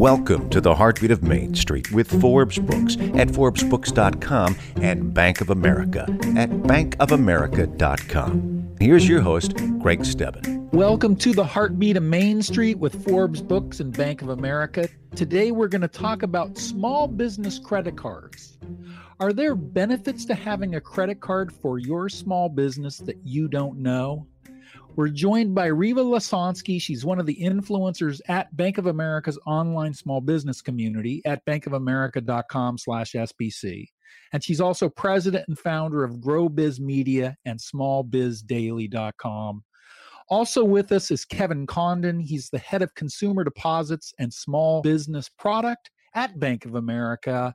Welcome to the Heartbeat of Main Street with Forbes Books at ForbesBooks.com and Bank of America at BankofAmerica.com. Here's your host, Greg Stebben. Welcome to the Heartbeat of Main Street with Forbes Books and Bank of America. Today we're going to talk about small business credit cards. Are there benefits to having a credit card for your small business that you don't know? We're joined by Rieva Lesonsky. She's one of the influencers at Bank of America's online small business community at bankofamerica.com slash SBC. And she's also president and founder of Grow Biz Media and smallbizdaily.com. Also with us is Kevin Condon. He's the head of consumer deposits and small business product at Bank of America.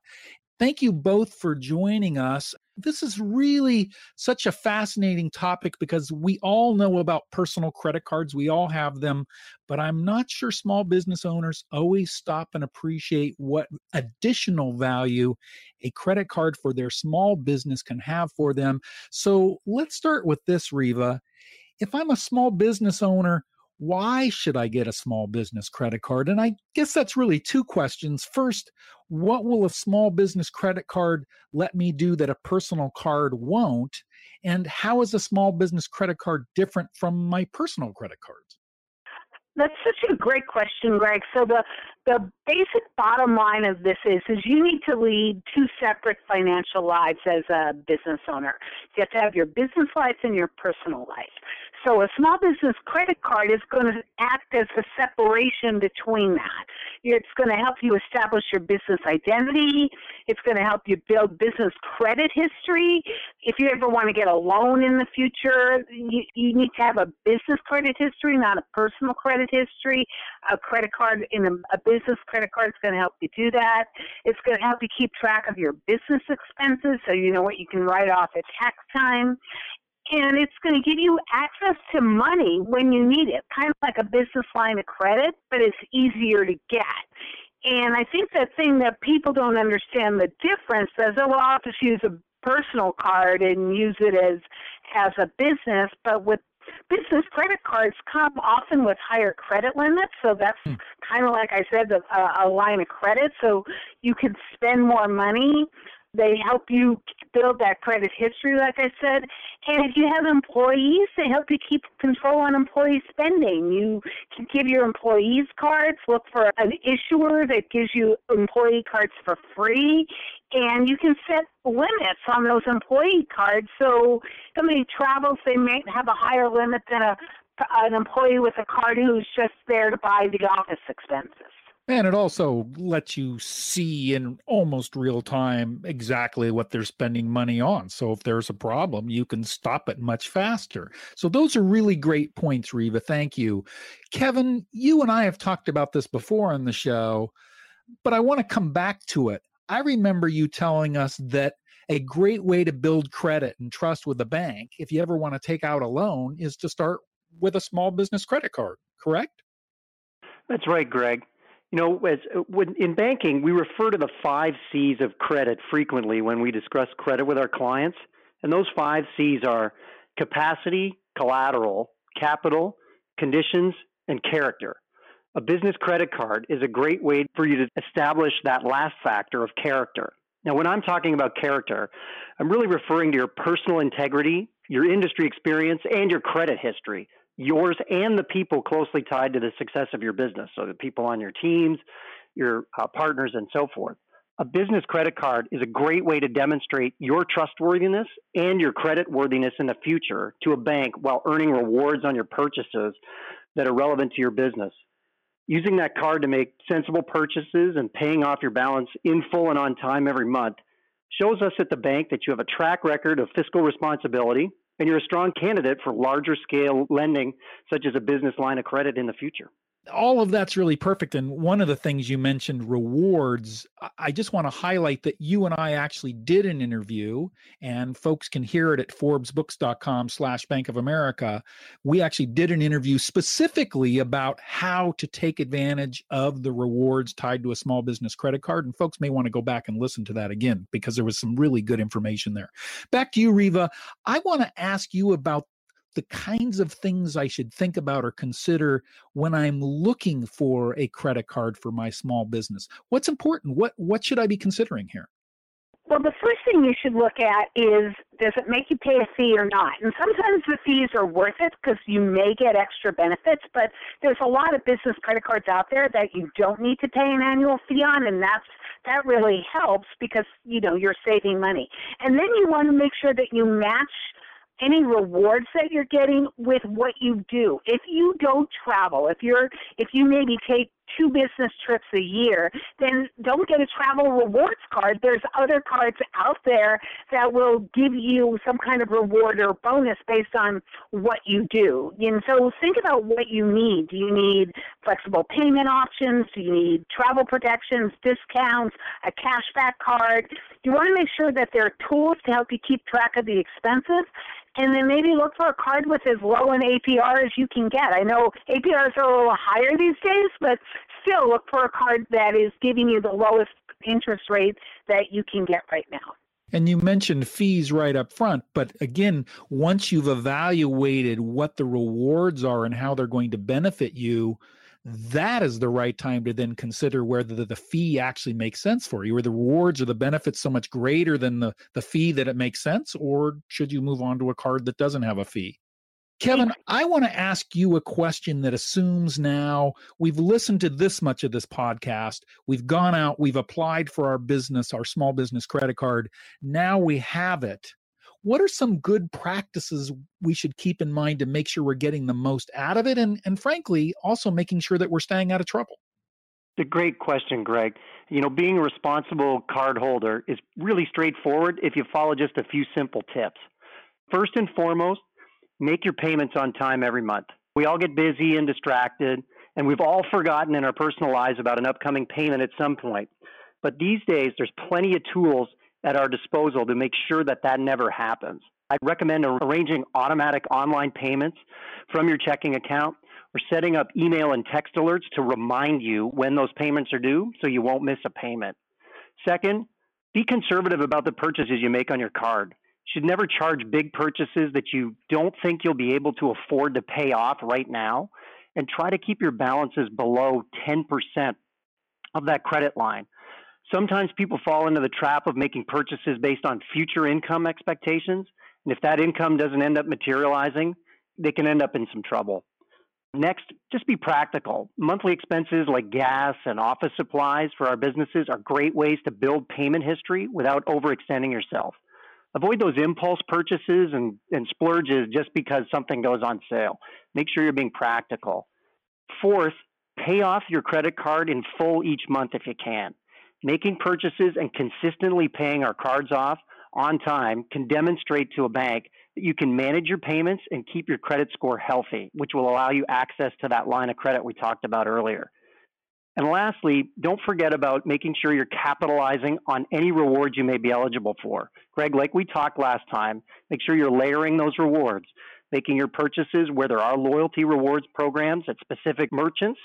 Thank you both for joining us. This is really such a fascinating topic because we all know about personal credit cards. We all have them, but I'm not sure small business owners always stop and appreciate what additional value a credit card for their small business can have for them. So let's start with this, Rieva. If I'm a small business owner, why should I get a small business credit card? And I guess that's really two questions. First, what will a small business credit card let me do that a personal card won't? And how is a small business credit card different from my personal credit cards? That's such a great question, Greg. So the the basic bottom line of this is is you need to lead two separate financial lives as a business owner. You have to have your business life and your personal life. So a small business credit card is going to act as a separation between that. It's going to help you establish your business identity. It's going to help you build business credit history. If you ever want to get a loan in the future, you, you need to have a business credit history, not a personal credit history. A credit card in a, a business credit card is going to help you do that. It's going to help you keep track of your business expenses so you know what you can write off at tax time and it's going to give you access to money when you need it, kind of like a business line of credit, but it's easier to get. And I think the thing that people don't understand the difference is, oh, well, I'll just use a personal card and use it as as a business, but with business credit cards come often with higher credit limits, so that's hmm. kind of like I said, a, a line of credit, so you can spend more money they help you build that credit history, like I said. And if you have employees, they help you keep control on employee spending. You can give your employees cards, look for an issuer that gives you employee cards for free, and you can set limits on those employee cards. So somebody travels, they may have a higher limit than a an employee with a card who's just there to buy the office expenses. And it also lets you see in almost real time exactly what they're spending money on. So if there's a problem, you can stop it much faster. So those are really great points, Rieva. Thank you. Kevin, you and I have talked about this before on the show, but I want to come back to it. I remember you telling us that a great way to build credit and trust with a bank, if you ever want to take out a loan, is to start with a small business credit card, correct? That's right, Greg. You know, as uh, when, in banking, we refer to the five C's of credit frequently when we discuss credit with our clients. And those five C's are capacity, collateral, capital, conditions, and character. A business credit card is a great way for you to establish that last factor of character. Now, when I'm talking about character, I'm really referring to your personal integrity, your industry experience, and your credit history yours and the people closely tied to the success of your business. So the people on your teams, your uh, partners, and so forth. A business credit card is a great way to demonstrate your trustworthiness and your credit worthiness in the future to a bank while earning rewards on your purchases that are relevant to your business. Using that card to make sensible purchases and paying off your balance in full and on time every month shows us at the bank that you have a track record of fiscal responsibility and you're a strong candidate for larger scale lending, such as a business line of credit in the future all of that's really perfect. And one of the things you mentioned, rewards, I just want to highlight that you and I actually did an interview, and folks can hear it at forbesbooks.com slash Bank of America. We actually did an interview specifically about how to take advantage of the rewards tied to a small business credit card. And folks may want to go back and listen to that again because there was some really good information there. Back to you, Rieva. I want to ask you about the kinds of things I should think about or consider when I'm looking for a credit card for my small business? What's important? What what should I be considering here? Well, the first thing you should look at is does it make you pay a fee or not? And sometimes the fees are worth it because you may get extra benefits, but there's a lot of business credit cards out there that you don't need to pay an annual fee on, and that's that really helps because you know you're saving money. And then you want to make sure that you match any rewards that you're getting with what you do. If you don't travel, if you're if you maybe take two business trips a year, then don't get a travel rewards card. There's other cards out there that will give you some kind of reward or bonus based on what you do. And so think about what you need. Do you need flexible payment options? Do you need travel protections, discounts, a cashback card? You want to make sure that there are tools to help you keep track of the expenses and then maybe look for a card with as low an APR as you can get. I know APRs are a little higher these days, but still look for a card that is giving you the lowest interest rate that you can get right now. And you mentioned fees right up front, but again, once you've evaluated what the rewards are and how they're going to benefit you, that is the right time to then consider whether the, the fee actually makes sense for you or the rewards or the benefits so much greater than the, the fee that it makes sense or should you move on to a card that doesn't have a fee? Kevin i want to ask you a question that assumes now we've listened to this much of this podcast we've gone out we've applied for our business our small business credit card now we have it what are some good practices we should keep in mind to make sure we're getting the most out of it and, and frankly also making sure that we're staying out of trouble? It's a great question greg. You know being a responsible card holder is really straightforward if you follow just a few simple tips. First and foremost make your payments on time every month. We all get busy and distracted and we've all forgotten in our personal lives about an upcoming payment at some point. But these days there's plenty of tools at our disposal to make sure that that never happens. I'd recommend arranging automatic online payments from your checking account or setting up email and text alerts to remind you when those payments are due so you won't miss a payment. Second, be conservative about the purchases you make on your card. You should never charge big purchases that you don't think you'll be able to afford to pay off right now and try to keep your balances below 10% of that credit line. Sometimes people fall into the trap of making purchases based on future income expectations. And if that income doesn't end up materializing, they can end up in some trouble. Next, just be practical. Monthly expenses like gas and office supplies for our businesses are great ways to build payment history without overextending yourself. Avoid those impulse purchases and, and splurges just because something goes on sale. Make sure you're being practical. Fourth, pay off your credit card in full each month if you can. Making purchases and consistently paying our cards off on time can demonstrate to a bank that you can manage your payments and keep your credit score healthy, which will allow you access to that line of credit we talked about earlier. And lastly, don't forget about making sure you're capitalizing on any rewards you may be eligible for. Greg, like we talked last time, make sure you're layering those rewards, making your purchases where there are loyalty rewards programs at specific merchants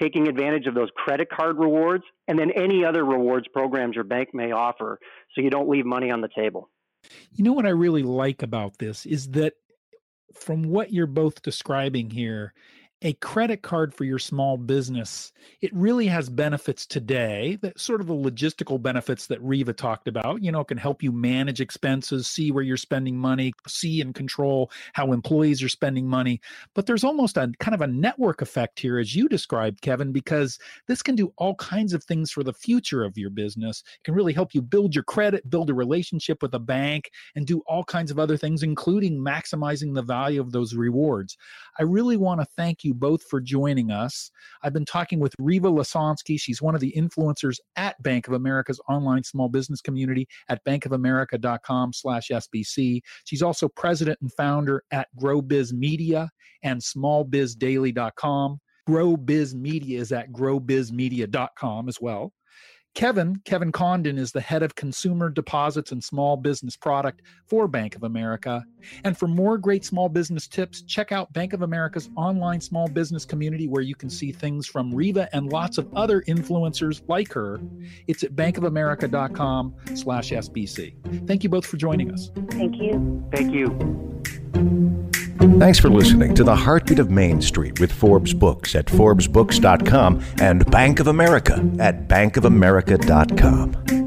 taking advantage of those credit card rewards, and then any other rewards programs your bank may offer so you don't leave money on the table. You know what I really like about this is that from what you're both describing here, a credit card for your small business, it really has benefits today, that sort of the logistical benefits that Rieva talked about. You know, it can help you manage expenses, see where you're spending money, see and control how employees are spending money. But there's almost a kind of a network effect here, as you described, Kevin, because this can do all kinds of things for the future of your business. It can really help you build your credit, build a relationship with a bank, and do all kinds of other things, including maximizing the value of those rewards. I really want to thank you both for joining us. I've been talking with Rieva Lesonsky. She's one of the influencers at Bank of America's online small business community at bankofamerica.com slash SBC. She's also president and founder at Grow Biz Media and smallbizdaily.com. Grow Biz Media is at growbizmedia.com as well. Kevin, Kevin Condon is the head of consumer deposits and small business product for Bank of America. And for more great small business tips, check out Bank of America's online small business community where you can see things from Rieva and lots of other influencers like her. It's at bankofamerica.com slash SBC. Thank you both for joining us. Thank you. Thank you. Thanks for listening to The Heartbeat of Main Street with Forbes Books at ForbesBooks.com and Bank of America at BankofAmerica.com.